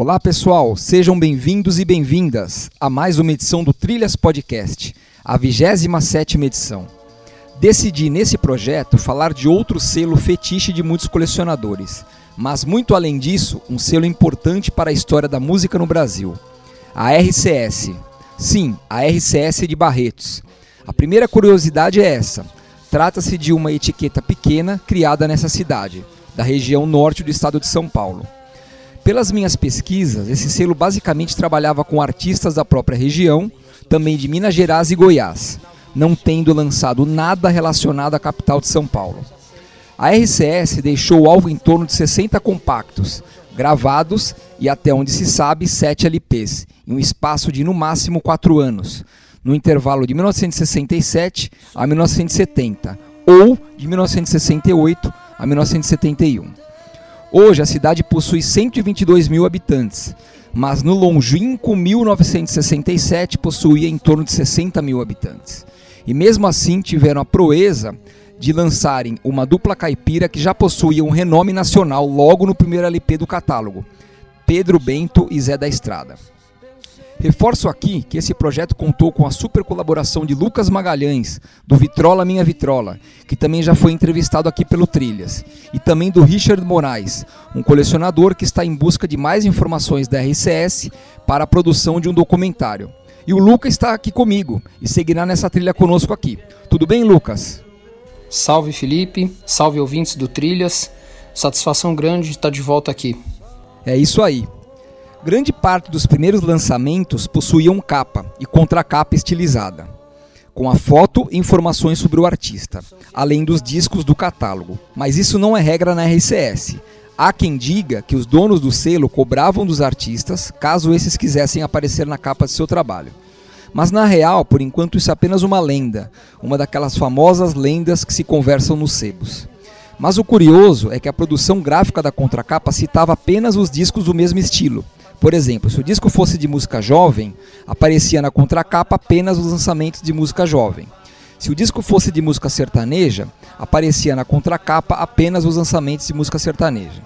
Olá pessoal, sejam bem-vindos e bem-vindas a mais uma edição do Trilhas Podcast, a 27 edição. Decidi nesse projeto falar de outro selo fetiche de muitos colecionadores, mas muito além disso, um selo importante para a história da música no Brasil. A RCS. Sim, a RCS de Barretos. A primeira curiosidade é essa. Trata-se de uma etiqueta pequena criada nessa cidade, da região norte do estado de São Paulo. Pelas minhas pesquisas, esse selo basicamente trabalhava com artistas da própria região, também de Minas Gerais e Goiás, não tendo lançado nada relacionado à capital de São Paulo. A RCS deixou algo em torno de 60 compactos, gravados e, até onde se sabe, 7 LPs, em um espaço de no máximo 4 anos, no intervalo de 1967 a 1970, ou de 1968 a 1971. Hoje a cidade possui 122 mil habitantes, mas no longínquo 1967 possuía em torno de 60 mil habitantes. E mesmo assim tiveram a proeza de lançarem uma dupla caipira que já possuía um renome nacional logo no primeiro LP do catálogo, Pedro Bento e Zé da Estrada. Reforço aqui que esse projeto contou com a super colaboração de Lucas Magalhães, do Vitrola Minha Vitrola, que também já foi entrevistado aqui pelo Trilhas, e também do Richard Moraes, um colecionador que está em busca de mais informações da RCS para a produção de um documentário. E o Lucas está aqui comigo e seguirá nessa trilha conosco aqui. Tudo bem, Lucas? Salve Felipe, salve ouvintes do Trilhas. Satisfação grande de estar de volta aqui. É isso aí. Grande parte dos primeiros lançamentos possuíam capa e contracapa estilizada, com a foto e informações sobre o artista, além dos discos do catálogo. Mas isso não é regra na RCS. Há quem diga que os donos do selo cobravam dos artistas caso esses quisessem aparecer na capa de seu trabalho. Mas na real, por enquanto, isso é apenas uma lenda, uma daquelas famosas lendas que se conversam nos sebos. Mas o curioso é que a produção gráfica da contracapa citava apenas os discos do mesmo estilo, por exemplo, se o disco fosse de música jovem, aparecia na contracapa apenas os lançamentos de música jovem. Se o disco fosse de música sertaneja, aparecia na contracapa apenas os lançamentos de música sertaneja.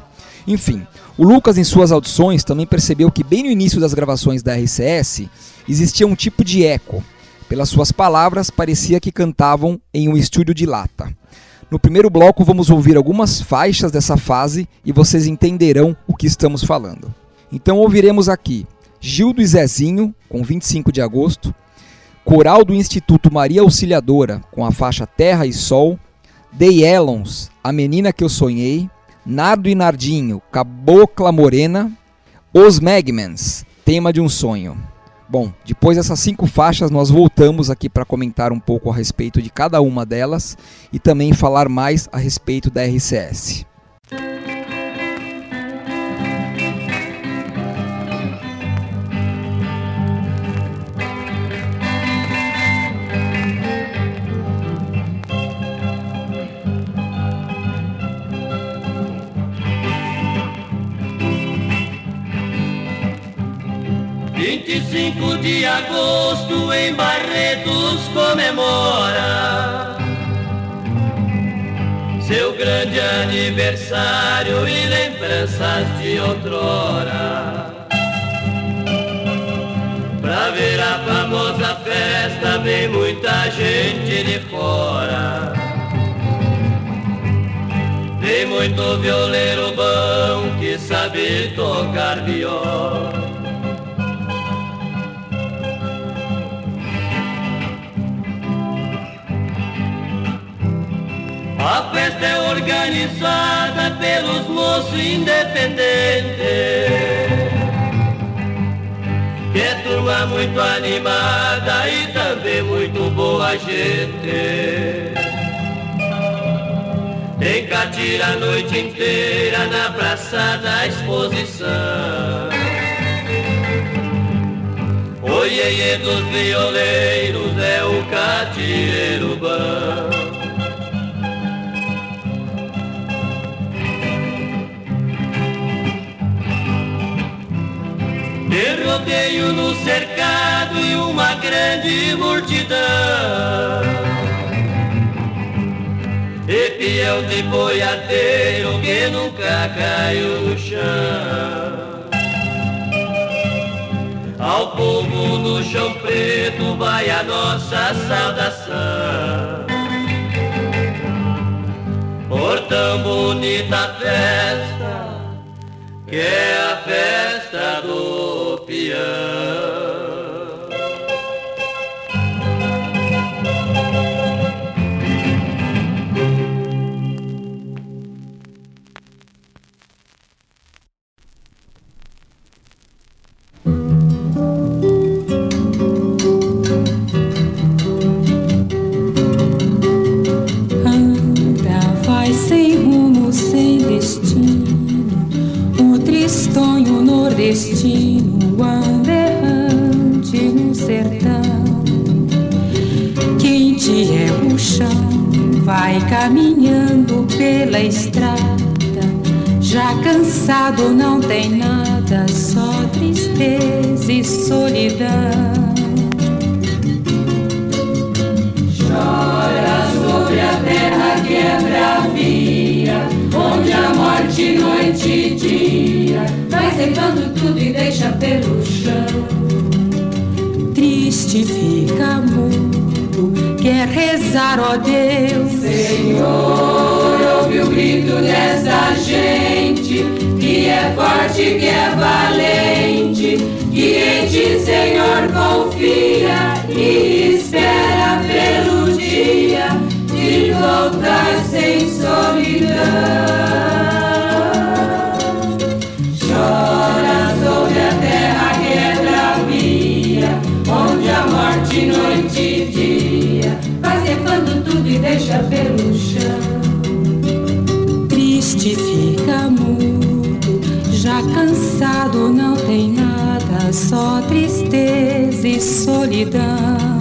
Enfim, o Lucas, em suas audições, também percebeu que, bem no início das gravações da RCS, existia um tipo de eco. Pelas suas palavras, parecia que cantavam em um estúdio de lata. No primeiro bloco, vamos ouvir algumas faixas dessa fase e vocês entenderão o que estamos falando. Então ouviremos aqui Gildo e Zezinho, com 25 de agosto, Coral do Instituto Maria Auxiliadora, com a faixa Terra e Sol, The Elons, A Menina Que Eu Sonhei, Nardo e Nardinho, Cabocla Morena, Os Megmans, Tema de um Sonho. Bom, depois dessas cinco faixas, nós voltamos aqui para comentar um pouco a respeito de cada uma delas e também falar mais a respeito da RCS. 25 de agosto em Barretos comemora seu grande aniversário e lembranças de outrora. Pra ver a famosa festa vem muita gente de fora. Tem muito violeiro bom que sabe tocar viola. A festa é organizada pelos moços independentes. Que é turma muito animada e também muito boa gente. Tem catira a noite inteira na praça da exposição. O iê dos violeiros é o catireiro bom. Ter rodeio no cercado e uma grande multidão E piel de boiadeiro que nunca caiu no chão Ao povo do chão preto vai a nossa saudação. Por tão bonita festa, que é a festa do vai caminhando pela estrada. Já cansado, não tem nada, só tristeza e solidão. Chora sobre a terra que é bravia, onde a morte noite e dia vai levando tudo e deixa pelo chão. Triste fica mudo, quer rezar, ó Deus. Senhor, ouve o grito dessa gente, que é forte, que é valente, que em ti, Senhor, confia e espera pelo dia de voltar sem solidão. Deixa pelo chão. Triste fica mudo, já cansado, não tem nada, só tristeza e solidão.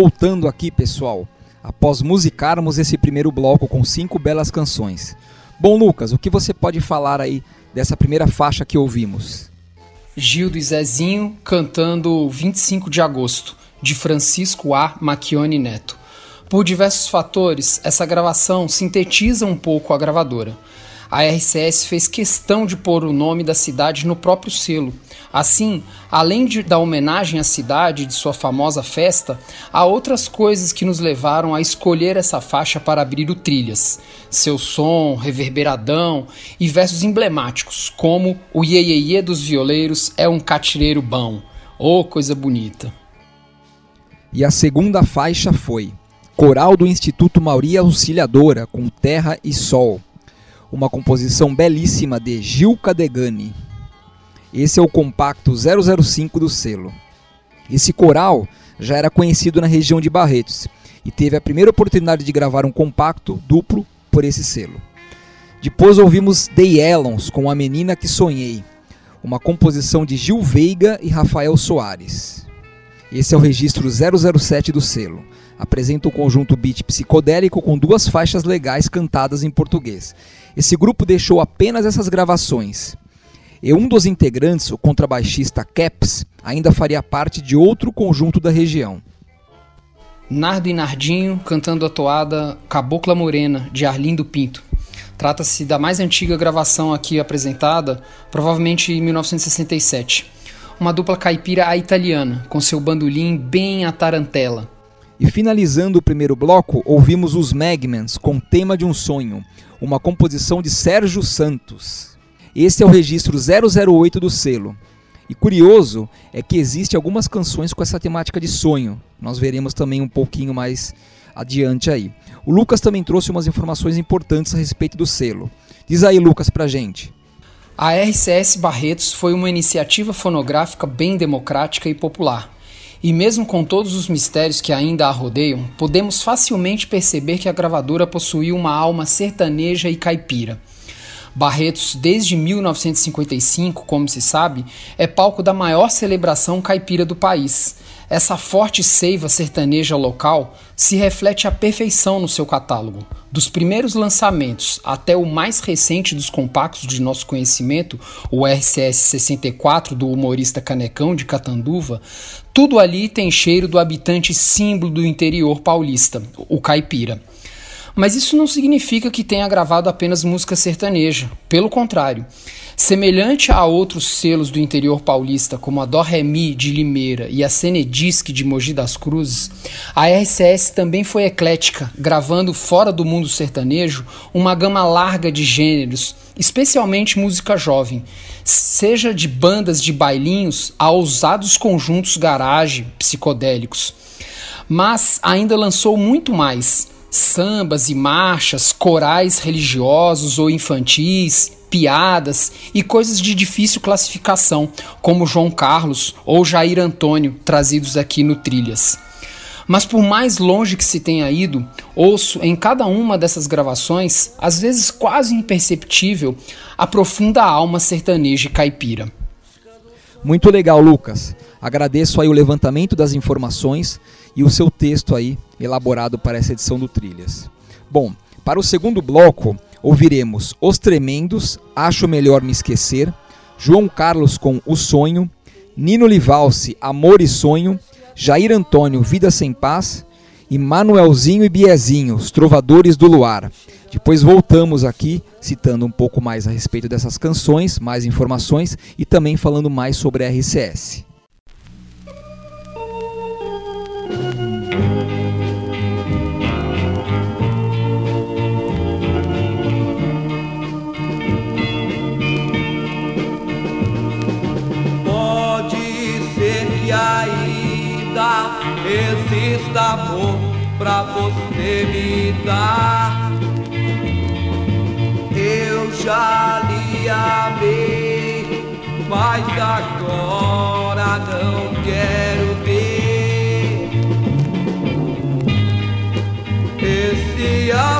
Voltando aqui, pessoal, após musicarmos esse primeiro bloco com cinco belas canções. Bom, Lucas, o que você pode falar aí dessa primeira faixa que ouvimos? Gildo e Zezinho cantando 25 de agosto, de Francisco A. Macchione Neto. Por diversos fatores, essa gravação sintetiza um pouco a gravadora. A RCS fez questão de pôr o nome da cidade no próprio selo. Assim, além de, da homenagem à cidade de sua famosa festa, há outras coisas que nos levaram a escolher essa faixa para abrir o Trilhas. Seu som, reverberadão e versos emblemáticos, como o Iê, Iê, Iê dos violeiros é um catireiro bom. Oh, coisa bonita! E a segunda faixa foi Coral do Instituto Mauria Auxiliadora, com Terra e Sol. Uma composição belíssima de Gil Cadegani. Esse é o compacto 005 do selo. Esse coral já era conhecido na região de Barretos e teve a primeira oportunidade de gravar um compacto duplo por esse selo. Depois ouvimos The Yellons com A Menina que Sonhei, uma composição de Gil Veiga e Rafael Soares. Esse é o registro 007 do selo. Apresenta um conjunto beat psicodélico com duas faixas legais cantadas em português. Esse grupo deixou apenas essas gravações. E um dos integrantes, o contrabaixista Caps, ainda faria parte de outro conjunto da região. Nardo e Nardinho cantando a toada Cabocla Morena, de Arlindo Pinto. Trata-se da mais antiga gravação aqui apresentada, provavelmente em 1967 uma dupla caipira à italiana, com seu bandolim bem à tarantela. E finalizando o primeiro bloco, ouvimos os Magmans com Tema de um Sonho, uma composição de Sérgio Santos. Esse é o registro 008 do selo. E curioso é que existe algumas canções com essa temática de sonho. Nós veremos também um pouquinho mais adiante aí. O Lucas também trouxe umas informações importantes a respeito do selo. Diz aí, Lucas, pra gente. A RCS Barretos foi uma iniciativa fonográfica bem democrática e popular. E mesmo com todos os mistérios que ainda a rodeiam, podemos facilmente perceber que a gravadora possuía uma alma sertaneja e caipira. Barretos, desde 1955, como se sabe, é palco da maior celebração caipira do país. Essa forte seiva sertaneja local se reflete à perfeição no seu catálogo. Dos primeiros lançamentos até o mais recente dos compactos de nosso conhecimento, o RCS 64 do humorista Canecão de Catanduva, tudo ali tem cheiro do habitante símbolo do interior paulista, o caipira. Mas isso não significa que tenha gravado apenas música sertaneja. Pelo contrário, semelhante a outros selos do interior paulista, como a Dó Remi de Limeira e a Senedisc de Mogi das Cruzes, a RCS também foi eclética, gravando fora do mundo sertanejo uma gama larga de gêneros, especialmente música jovem, seja de bandas de bailinhos a ousados conjuntos garage psicodélicos. Mas ainda lançou muito mais sambas e marchas, corais religiosos ou infantis, piadas e coisas de difícil classificação, como João Carlos ou Jair Antônio, trazidos aqui no Trilhas. Mas por mais longe que se tenha ido, ouço em cada uma dessas gravações, às vezes quase imperceptível, a profunda alma sertaneja e caipira. Muito legal, Lucas. Agradeço aí o levantamento das informações e o seu texto aí elaborado para essa edição do Trilhas. Bom, para o segundo bloco, ouviremos Os Tremendos, Acho Melhor Me Esquecer, João Carlos com O Sonho, Nino Livalce, Amor e Sonho, Jair Antônio, Vida Sem Paz e Manuelzinho e Biezinho, Os Trovadores do Luar. Depois voltamos aqui citando um pouco mais a respeito dessas canções, mais informações e também falando mais sobre a RCS. Exista amor pra você me dar. Eu já lhe amei, mas agora não quero ter esse amor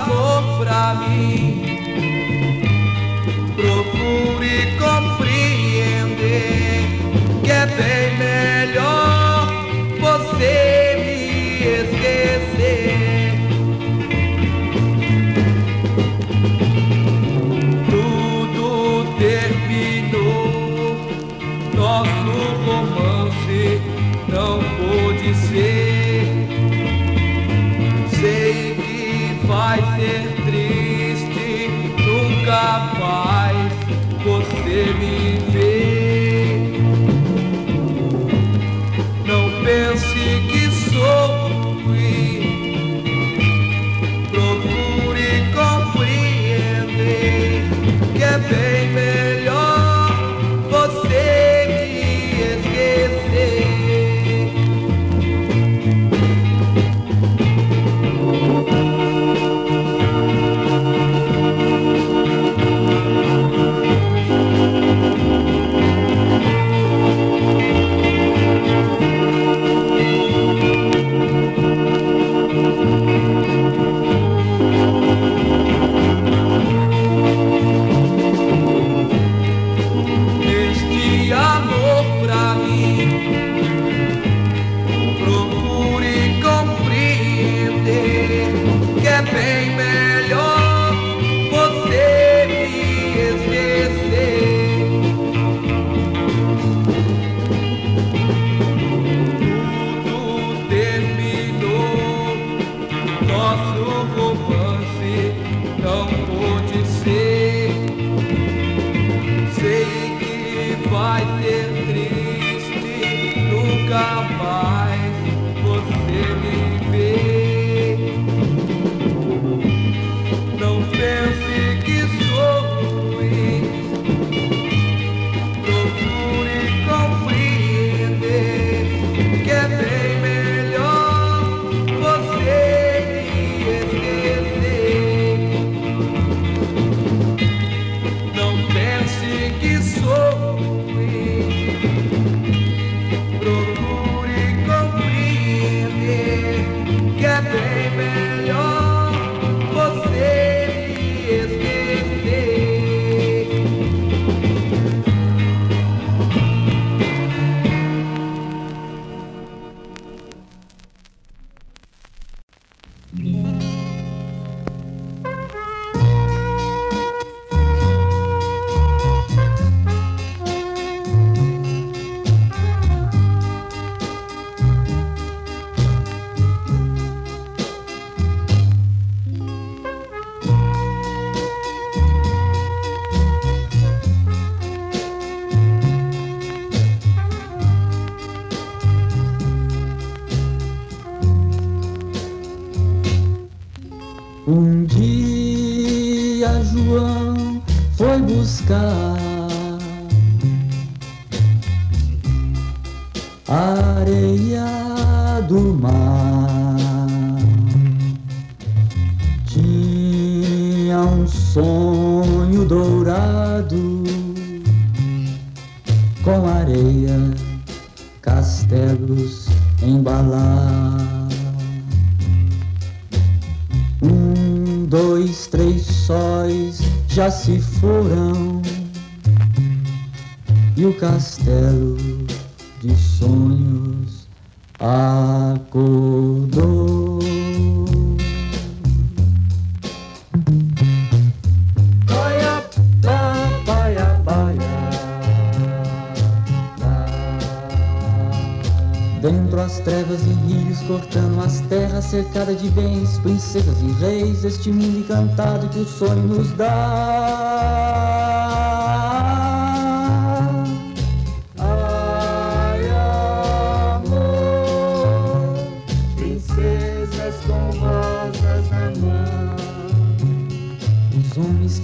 cercada de bens, princesas e reis, este mundo encantado que o sonho nos dá.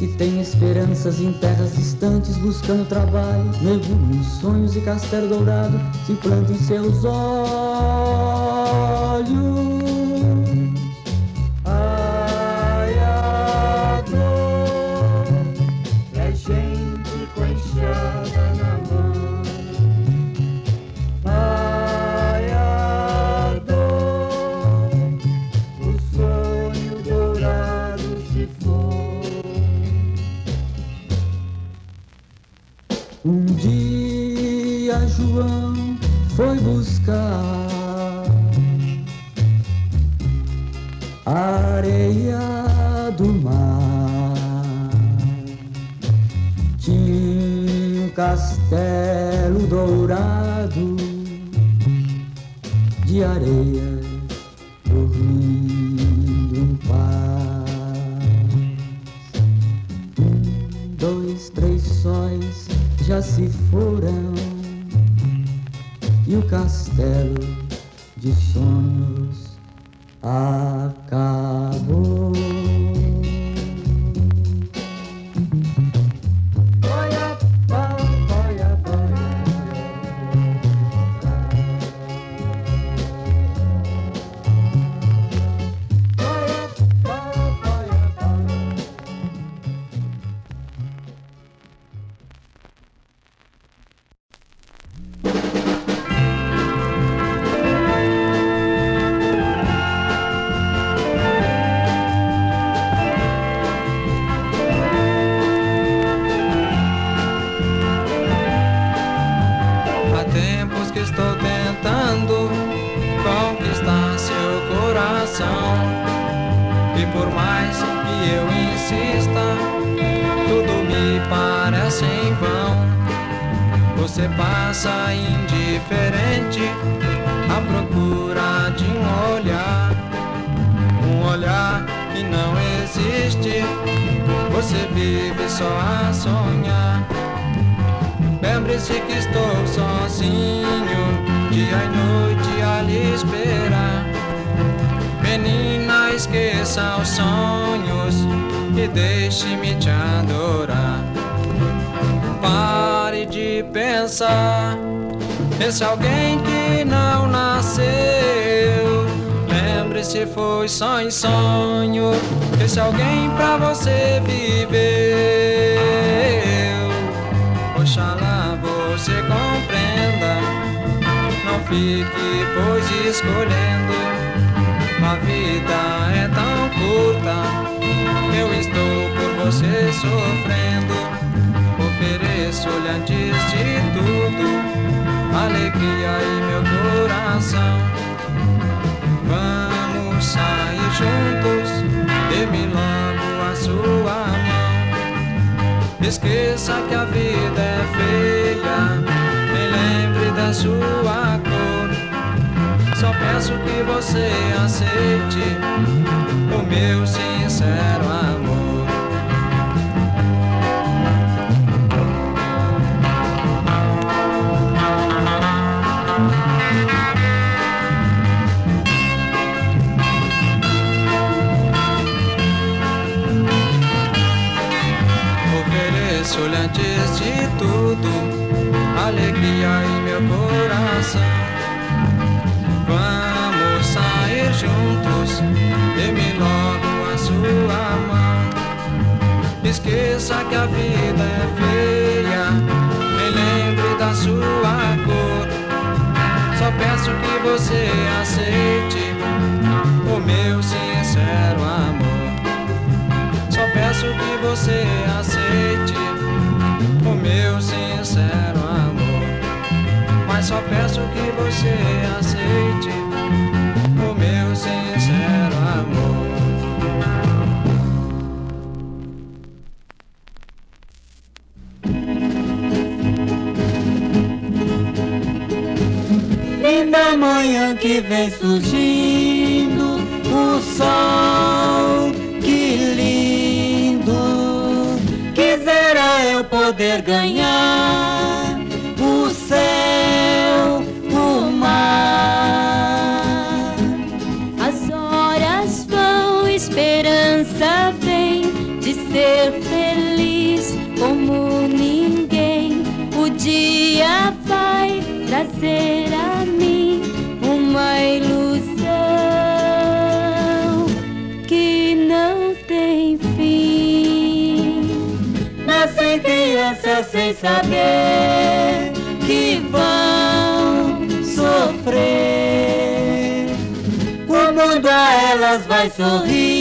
que tem esperanças em terras distantes buscando trabalho, mergulham em sonhos e castelo dourado se planta em seus olhos. João foi buscar a areia do mar. Tinha um castelo dourado de areia dormindo em paz. Um, dois, três sóis já se foram. Esse Esqueça que a vida é feia, me lembre da sua cor. Só peço que você aceite o meu sincero amor. Tudo, alegria em meu coração. Vamos sair juntos, dê-me logo a sua mão. Esqueça que a vida é feia, me lembre da sua cor. Só peço que você aceite o meu sincero amor. Só peço que você aceite meu sincero amor. Mas só peço que você aceite o meu sincero amor. Linda manhã que vem surgindo, o sol, poder ganhar o céu, o mar. As horas vão, esperança vem de ser feliz como ninguém. O dia vai trazer saber que vão sofrer. O mundo a elas vai sorrir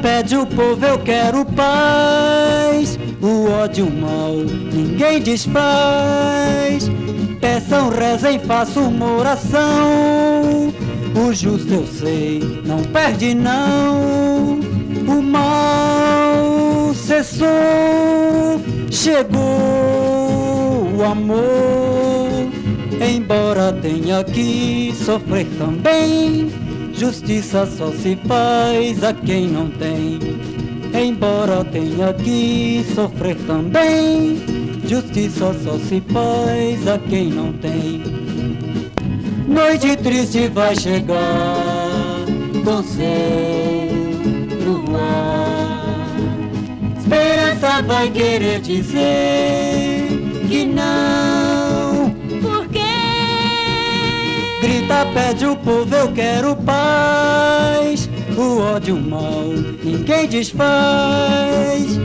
Pede o povo, eu quero paz. O ódio, o mal, ninguém desfaz. Peçam, rezem, façam uma oração. O justo eu sei, não perde não. O mal cessou, chegou o amor. Embora tenha que sofrer também, justiça só se faz a quem não tem. Embora tenha que sofrer também, justiça só se faz a quem não tem. Noite triste vai chegar com céu no ar. Esperança vai querer dizer que não. Grita, pede o povo, eu quero paz. O ódio, mal, ninguém desfaz.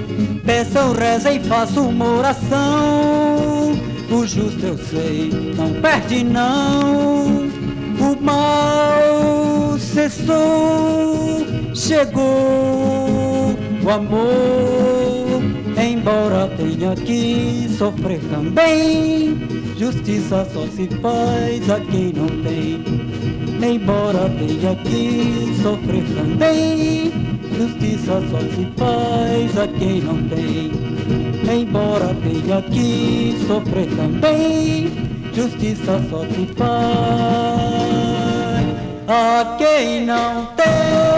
Peçam, rezem, façam uma oração. O justo eu sei, não perde não. O mal cessou, chegou o amor. Embora tenha que sofrer também, justiça só se faz a quem não tem. Embora tenha que sofrer também, justiça só se faz a quem não tem. Embora tenha que sofrer também, justiça só se faz a quem não tem.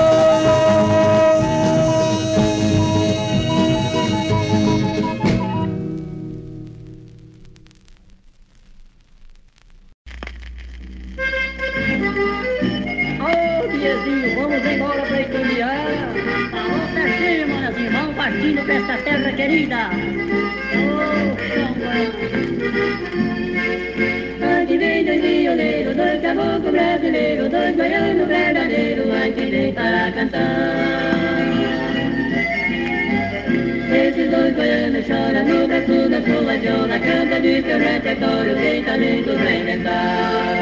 Dois baianos choram no braço da sua viola, canta de seu repertório, tem talento pra inventar.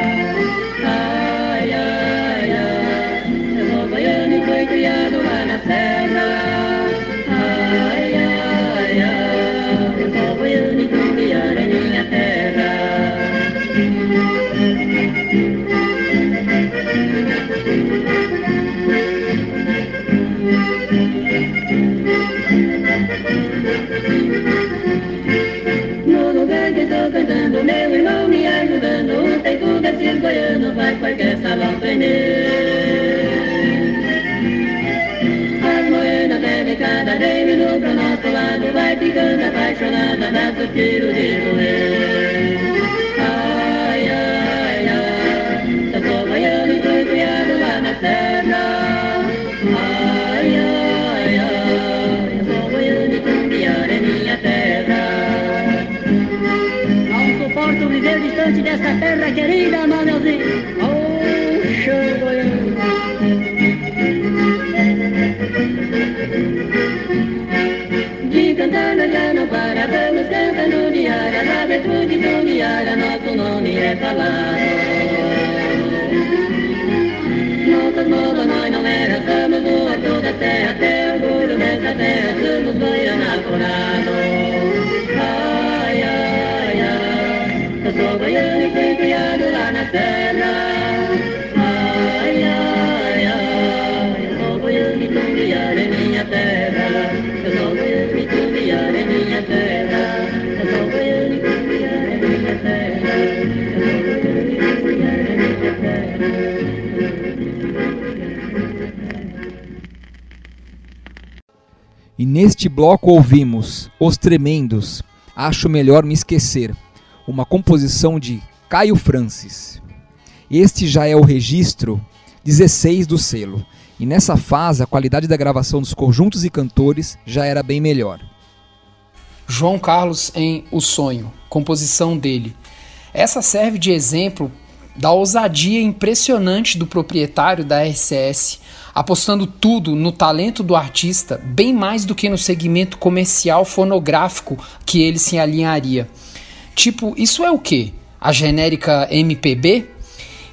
Ai, ai, ai, eu sou baiano e fui criado lá na serra. Desses goianos vai qualquer salão prender. As moedas delicadas nem vindo pro nosso lado, vai ficando apaixonada, dá suspiro de doer. dessa terra querida, Manuelzinho. Oh, chão goiano. De cantar já não para, vamos cantando miara, na virtude Miara, nosso nome é falado. Nossa nova nós não era, somos boa toda a terra, até orgulho nessa terra, somos na curado. E fui criado lá na terra. Ai, ai, ai, eu sou em minha terra. Eu sou em minha terra. Eu sou em minha. Eu sou minha terra. E neste bloco ouvimos Os Tremendos, Acho Melhor Me Esquecer, uma composição de Caio Francis. Este já é o registro 16 do selo, e nessa fase a qualidade da gravação dos conjuntos e cantores já era bem melhor. João Carlos em O Sonho, composição dele. Essa serve de exemplo da ousadia impressionante do proprietário da RCS, apostando tudo no talento do artista, bem mais do que no segmento comercial fonográfico que ele se alinharia. Tipo, isso é o quê? A genérica MPB?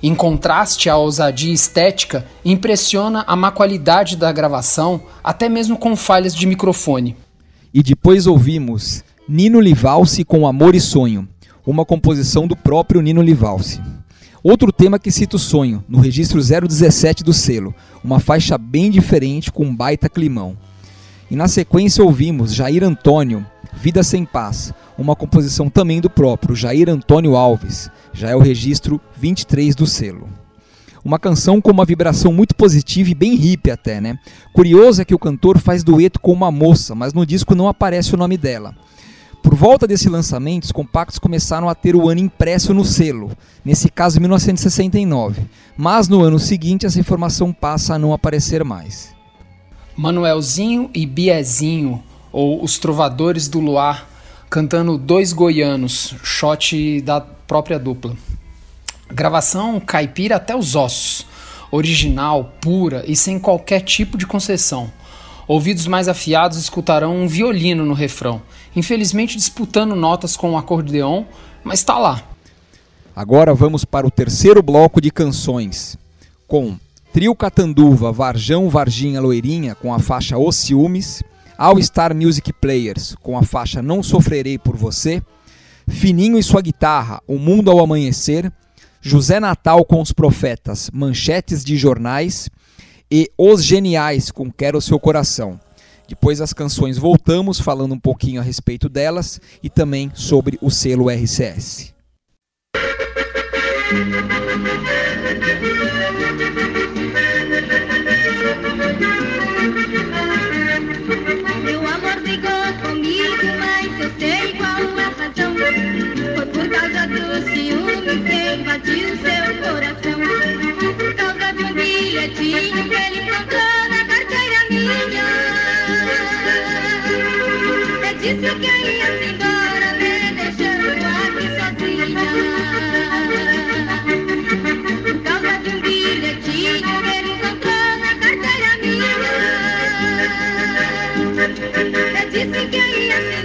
Em contraste à ousadia estética, impressiona a má qualidade da gravação, até mesmo com falhas de microfone. E depois ouvimos Nino Livalsi com Amor e Sonho, uma composição do próprio Nino Livalsi. Outro tema que cita o sonho, no registro 017 do selo, uma faixa bem diferente com um baita climão. E na sequência ouvimos Jair Antônio, Vida Sem Paz, uma composição também do próprio Jair Antônio Alves, já é o registro 23 do selo. Uma canção com uma vibração muito positiva e bem hippie até, né? Curioso é que o cantor faz dueto com uma moça, mas no disco não aparece o nome dela. Por volta desse lançamento, os compactos começaram a ter o ano impresso no selo, nesse caso 1969, mas no ano seguinte essa informação passa a não aparecer mais. Manuelzinho e Biezinho, ou Os Trovadores do Luar, cantando Dois Goianos, shot da própria dupla. Gravação caipira até os ossos, original, pura e sem qualquer tipo de concessão. Ouvidos mais afiados escutarão um violino no refrão, infelizmente disputando notas com o acordeon, mas tá lá. Agora vamos para o terceiro bloco de canções, com Trio Catanduva, Varjão, Varginha, Loirinha, com a faixa Os Ciúmes, All Star Music Players, com a faixa Não Sofrerei por Você, Fininho e sua guitarra, O Mundo ao Amanhecer, José Natal com os Profetas, Manchetes de Jornais e Os Geniais com Quero Seu Coração. Depois das canções voltamos falando um pouquinho a respeito delas e também sobre o selo RCS. Disse que ia se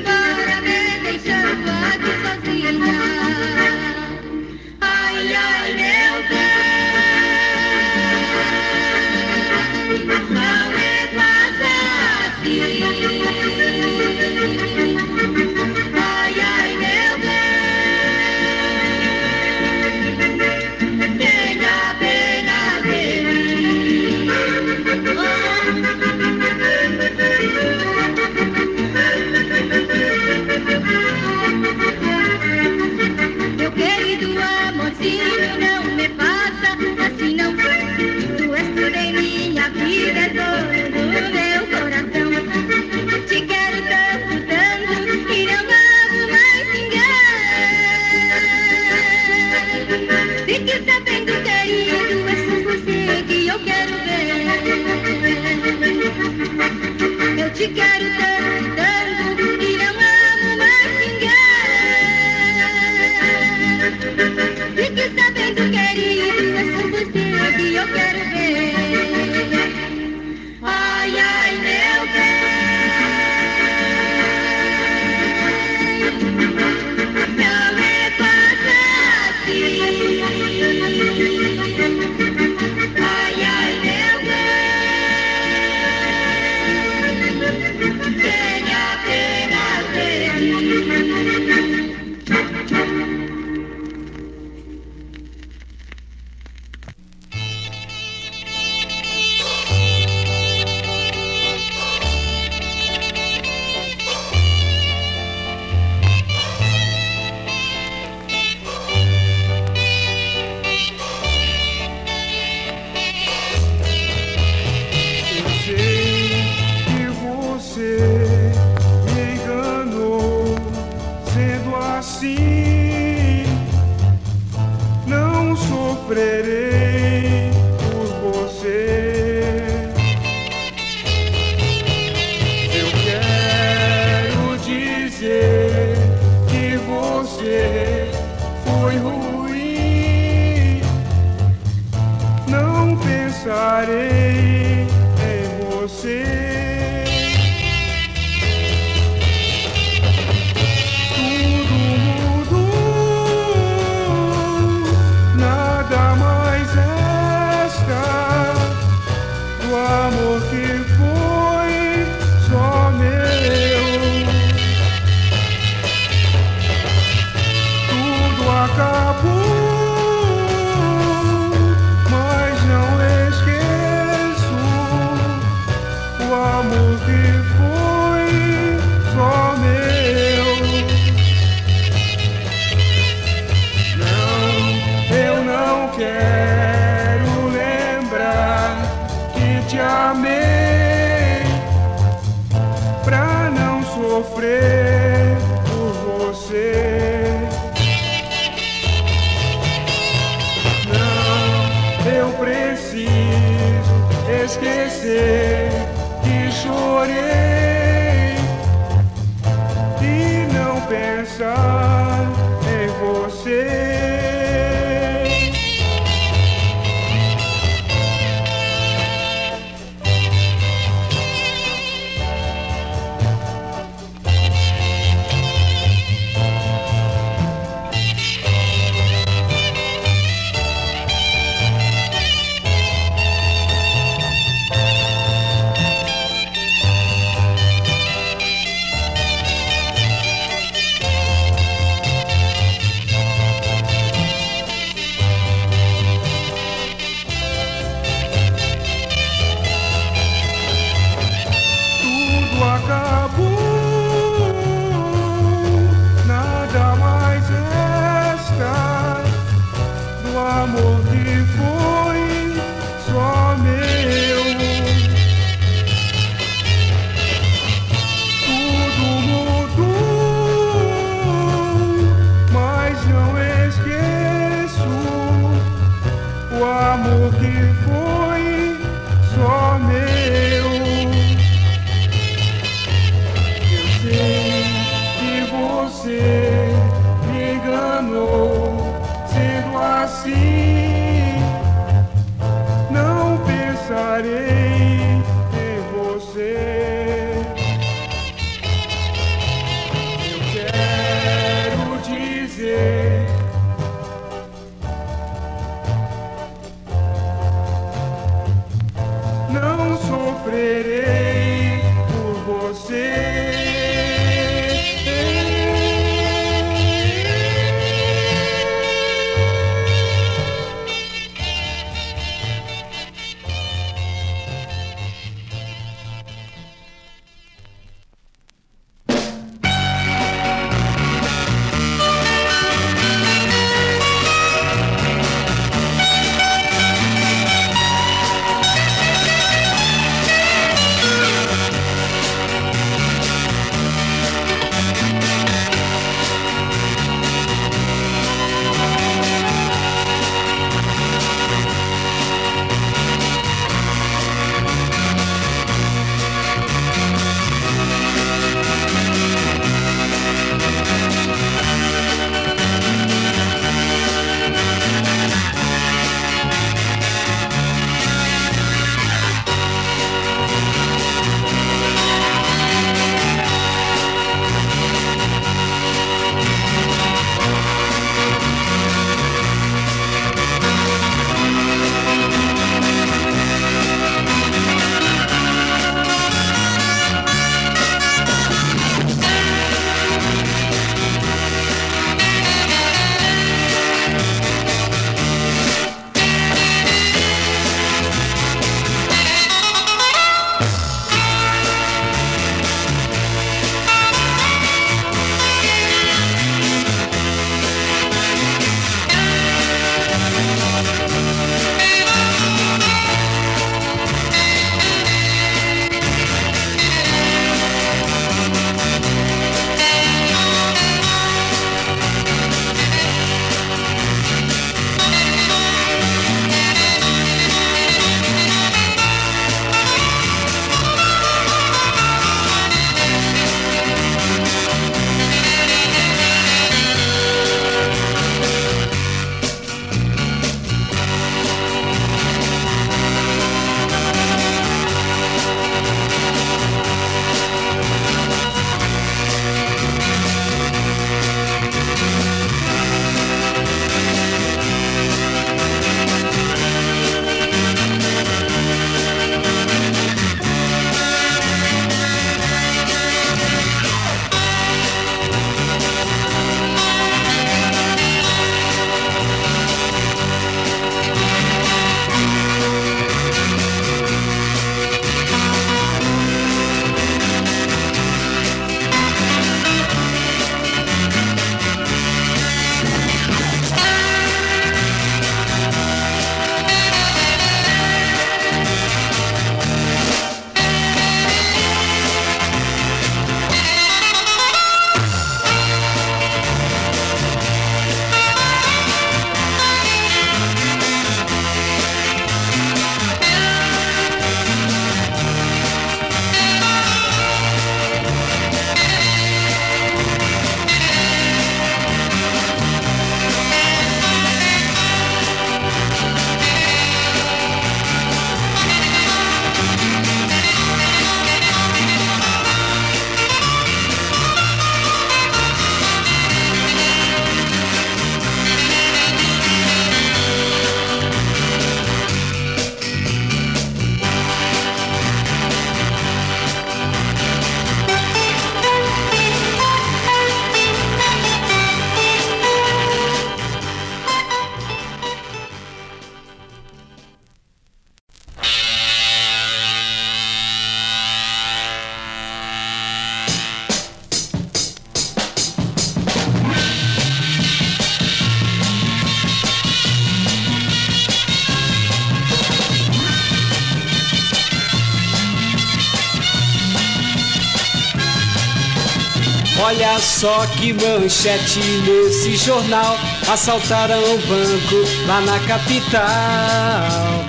só que manchete nesse jornal. Assaltaram o banco lá na capital.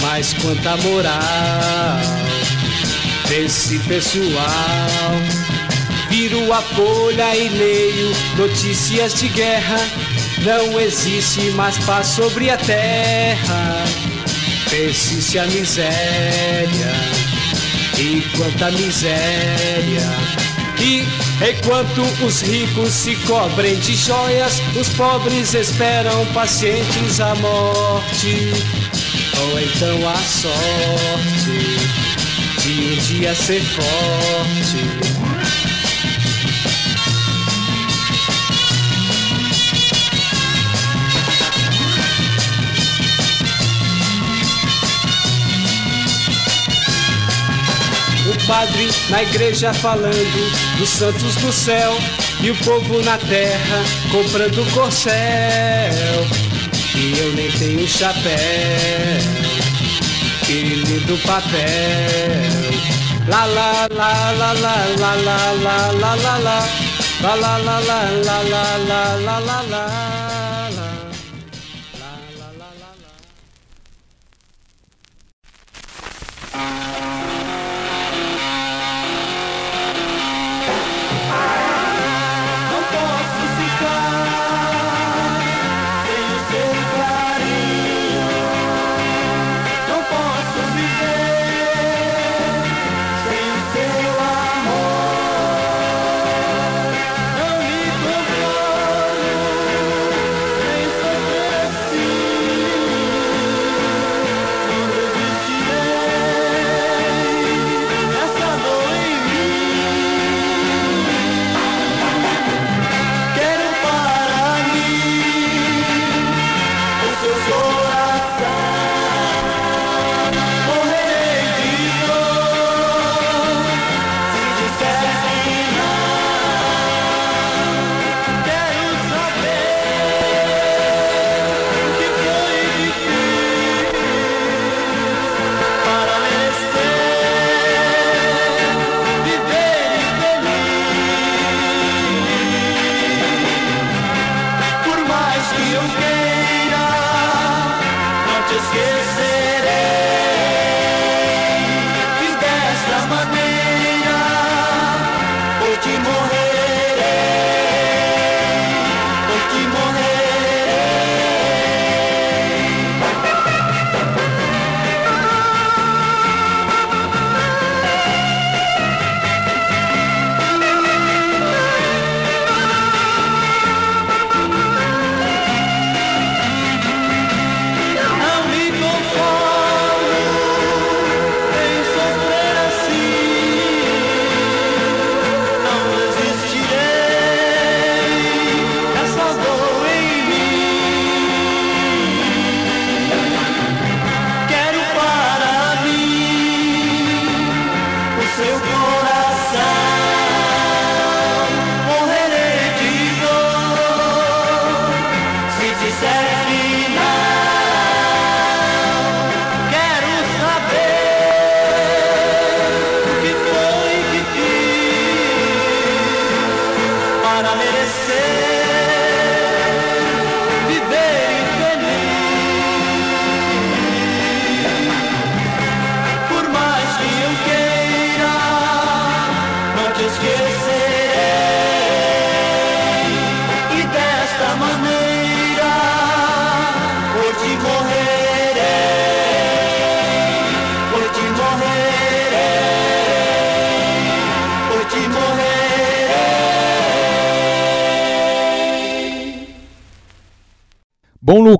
Mas quanta moral desse pessoal. Viro a folha e leio notícias de guerra. Não existe mais paz sobre a terra. Persiste a miséria. E quanta miséria. E enquanto os ricos se cobrem de joias, os pobres esperam pacientes a morte. Ou então a sorte de um dia ser forte. Padre na igreja falando dos santos do céu e o povo na terra comprando corcel. E eu nem tenho chapéu, que lindo papel. La la la la la la la la la la la la la la la la la la la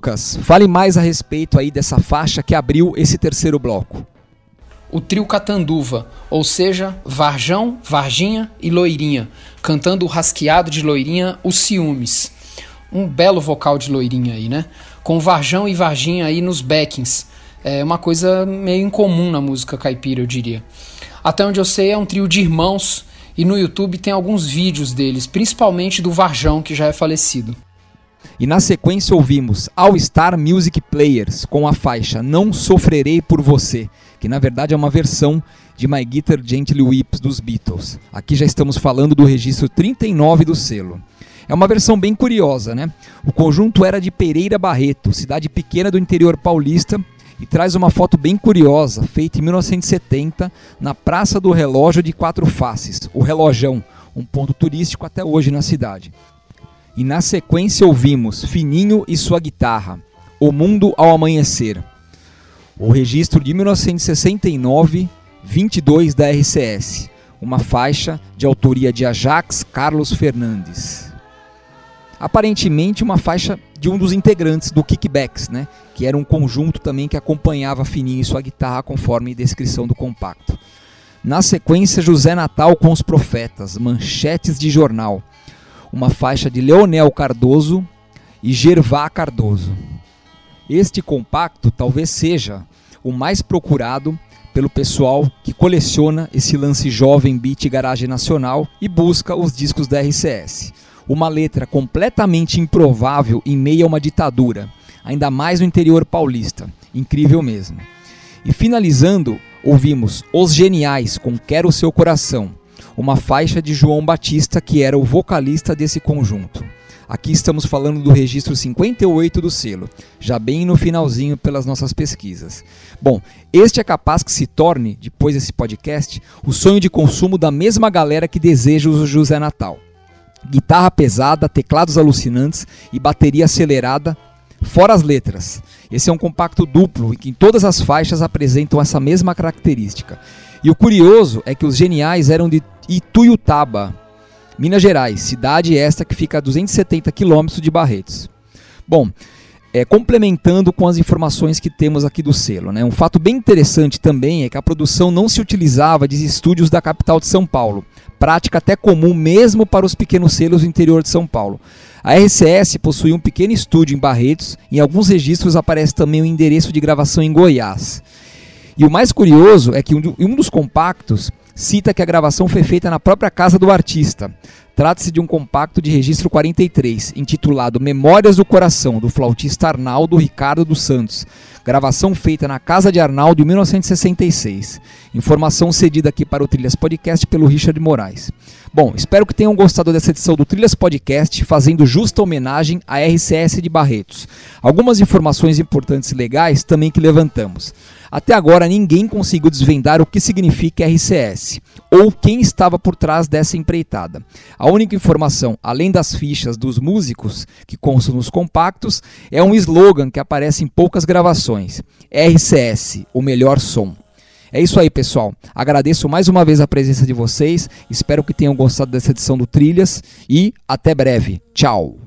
Lucas, fale mais a respeito aí dessa faixa que abriu esse terceiro bloco. O trio Catanduva, ou seja, Varjão, Varginha e Loirinha, cantando o rasqueado de Loirinha, Os Ciúmes. Um belo vocal de Loirinha aí, né? Com Varjão e Varginha aí nos backings. É uma coisa meio incomum na música caipira, eu diria. Até onde eu sei, é um trio de irmãos e no YouTube tem alguns vídeos deles, principalmente do Varjão, que já é falecido. E na sequência ouvimos All Star Music Players com a faixa Não Sofrerei por Você, que na verdade é uma versão de My Guitar Gently Weeps dos Beatles. Aqui já estamos falando do registro 39 do selo. É uma versão bem curiosa, né? O conjunto era de Pereira Barreto, cidade pequena do interior paulista, e traz uma foto bem curiosa, feita em 1970, na Praça do Relógio de Quatro Faces, o Relojão, um ponto turístico até hoje na cidade. E na sequência ouvimos Fininho e sua guitarra, O Mundo ao Amanhecer. O registro de 1969, 22 da RCS, uma faixa de autoria de Ajax Carlos Fernandes. Aparentemente uma faixa de um dos integrantes do Kickbacks, né? que era um conjunto também que acompanhava Fininho e sua guitarra conforme descrição do compacto. Na sequência, José Natal com os Profetas, Manchetes de Jornal, uma faixa de Leonel Cardoso e Gervá Cardoso. Este compacto talvez seja o mais procurado pelo pessoal que coleciona esse lance jovem beat garagem nacional e busca os discos da RCS. Uma letra completamente improvável em meio a uma ditadura, ainda mais no interior paulista. Incrível mesmo. E finalizando, ouvimos Os Geniais com Quero Seu Coração, uma faixa de João Batista, que era o vocalista desse conjunto. Aqui estamos falando do registro 58 do selo, já bem no finalzinho pelas nossas pesquisas. Bom, este é capaz que se torne, depois desse podcast, o sonho de consumo da mesma galera que deseja o José Natal. Guitarra pesada, teclados alucinantes e bateria acelerada, fora as letras. Esse é um compacto duplo em que todas as faixas apresentam essa mesma característica. E o curioso é que os geniais eram de Ituiutaba, Minas Gerais, cidade esta que fica a 270 quilômetros de Barretos. Bom, é, complementando com as informações que temos aqui do selo. Né? Um fato bem interessante também é que a produção não se utilizava de estúdios da capital de São Paulo, prática até comum mesmo para os pequenos selos do interior de São Paulo. A RCS possui um pequeno estúdio em Barretos, em alguns registros aparece também o endereço de gravação em Goiás. E o mais curioso é que um dos compactos cita que a gravação foi feita na própria casa do artista. Trata-se de um compacto de registro 43, intitulado Memórias do Coração, do flautista Arnaldo Ricardo dos Santos. Gravação feita na casa de Arnaldo em 1966. Informação cedida aqui para o Trilhas Podcast pelo Richard Moraes. Bom, espero que tenham gostado dessa edição do Trilhas Podcast, fazendo justa homenagem à RCS de Barretos. Algumas informações importantes e legais também que levantamos. Até agora ninguém conseguiu desvendar o que significa RCS ou quem estava por trás dessa empreitada. A única informação, além das fichas dos músicos que constam nos compactos, é um slogan que aparece em poucas gravações: RCS, o melhor som. É isso aí, pessoal. Agradeço mais uma vez a presença de vocês. Espero que tenham gostado dessa edição do Trilhas e até breve. Tchau.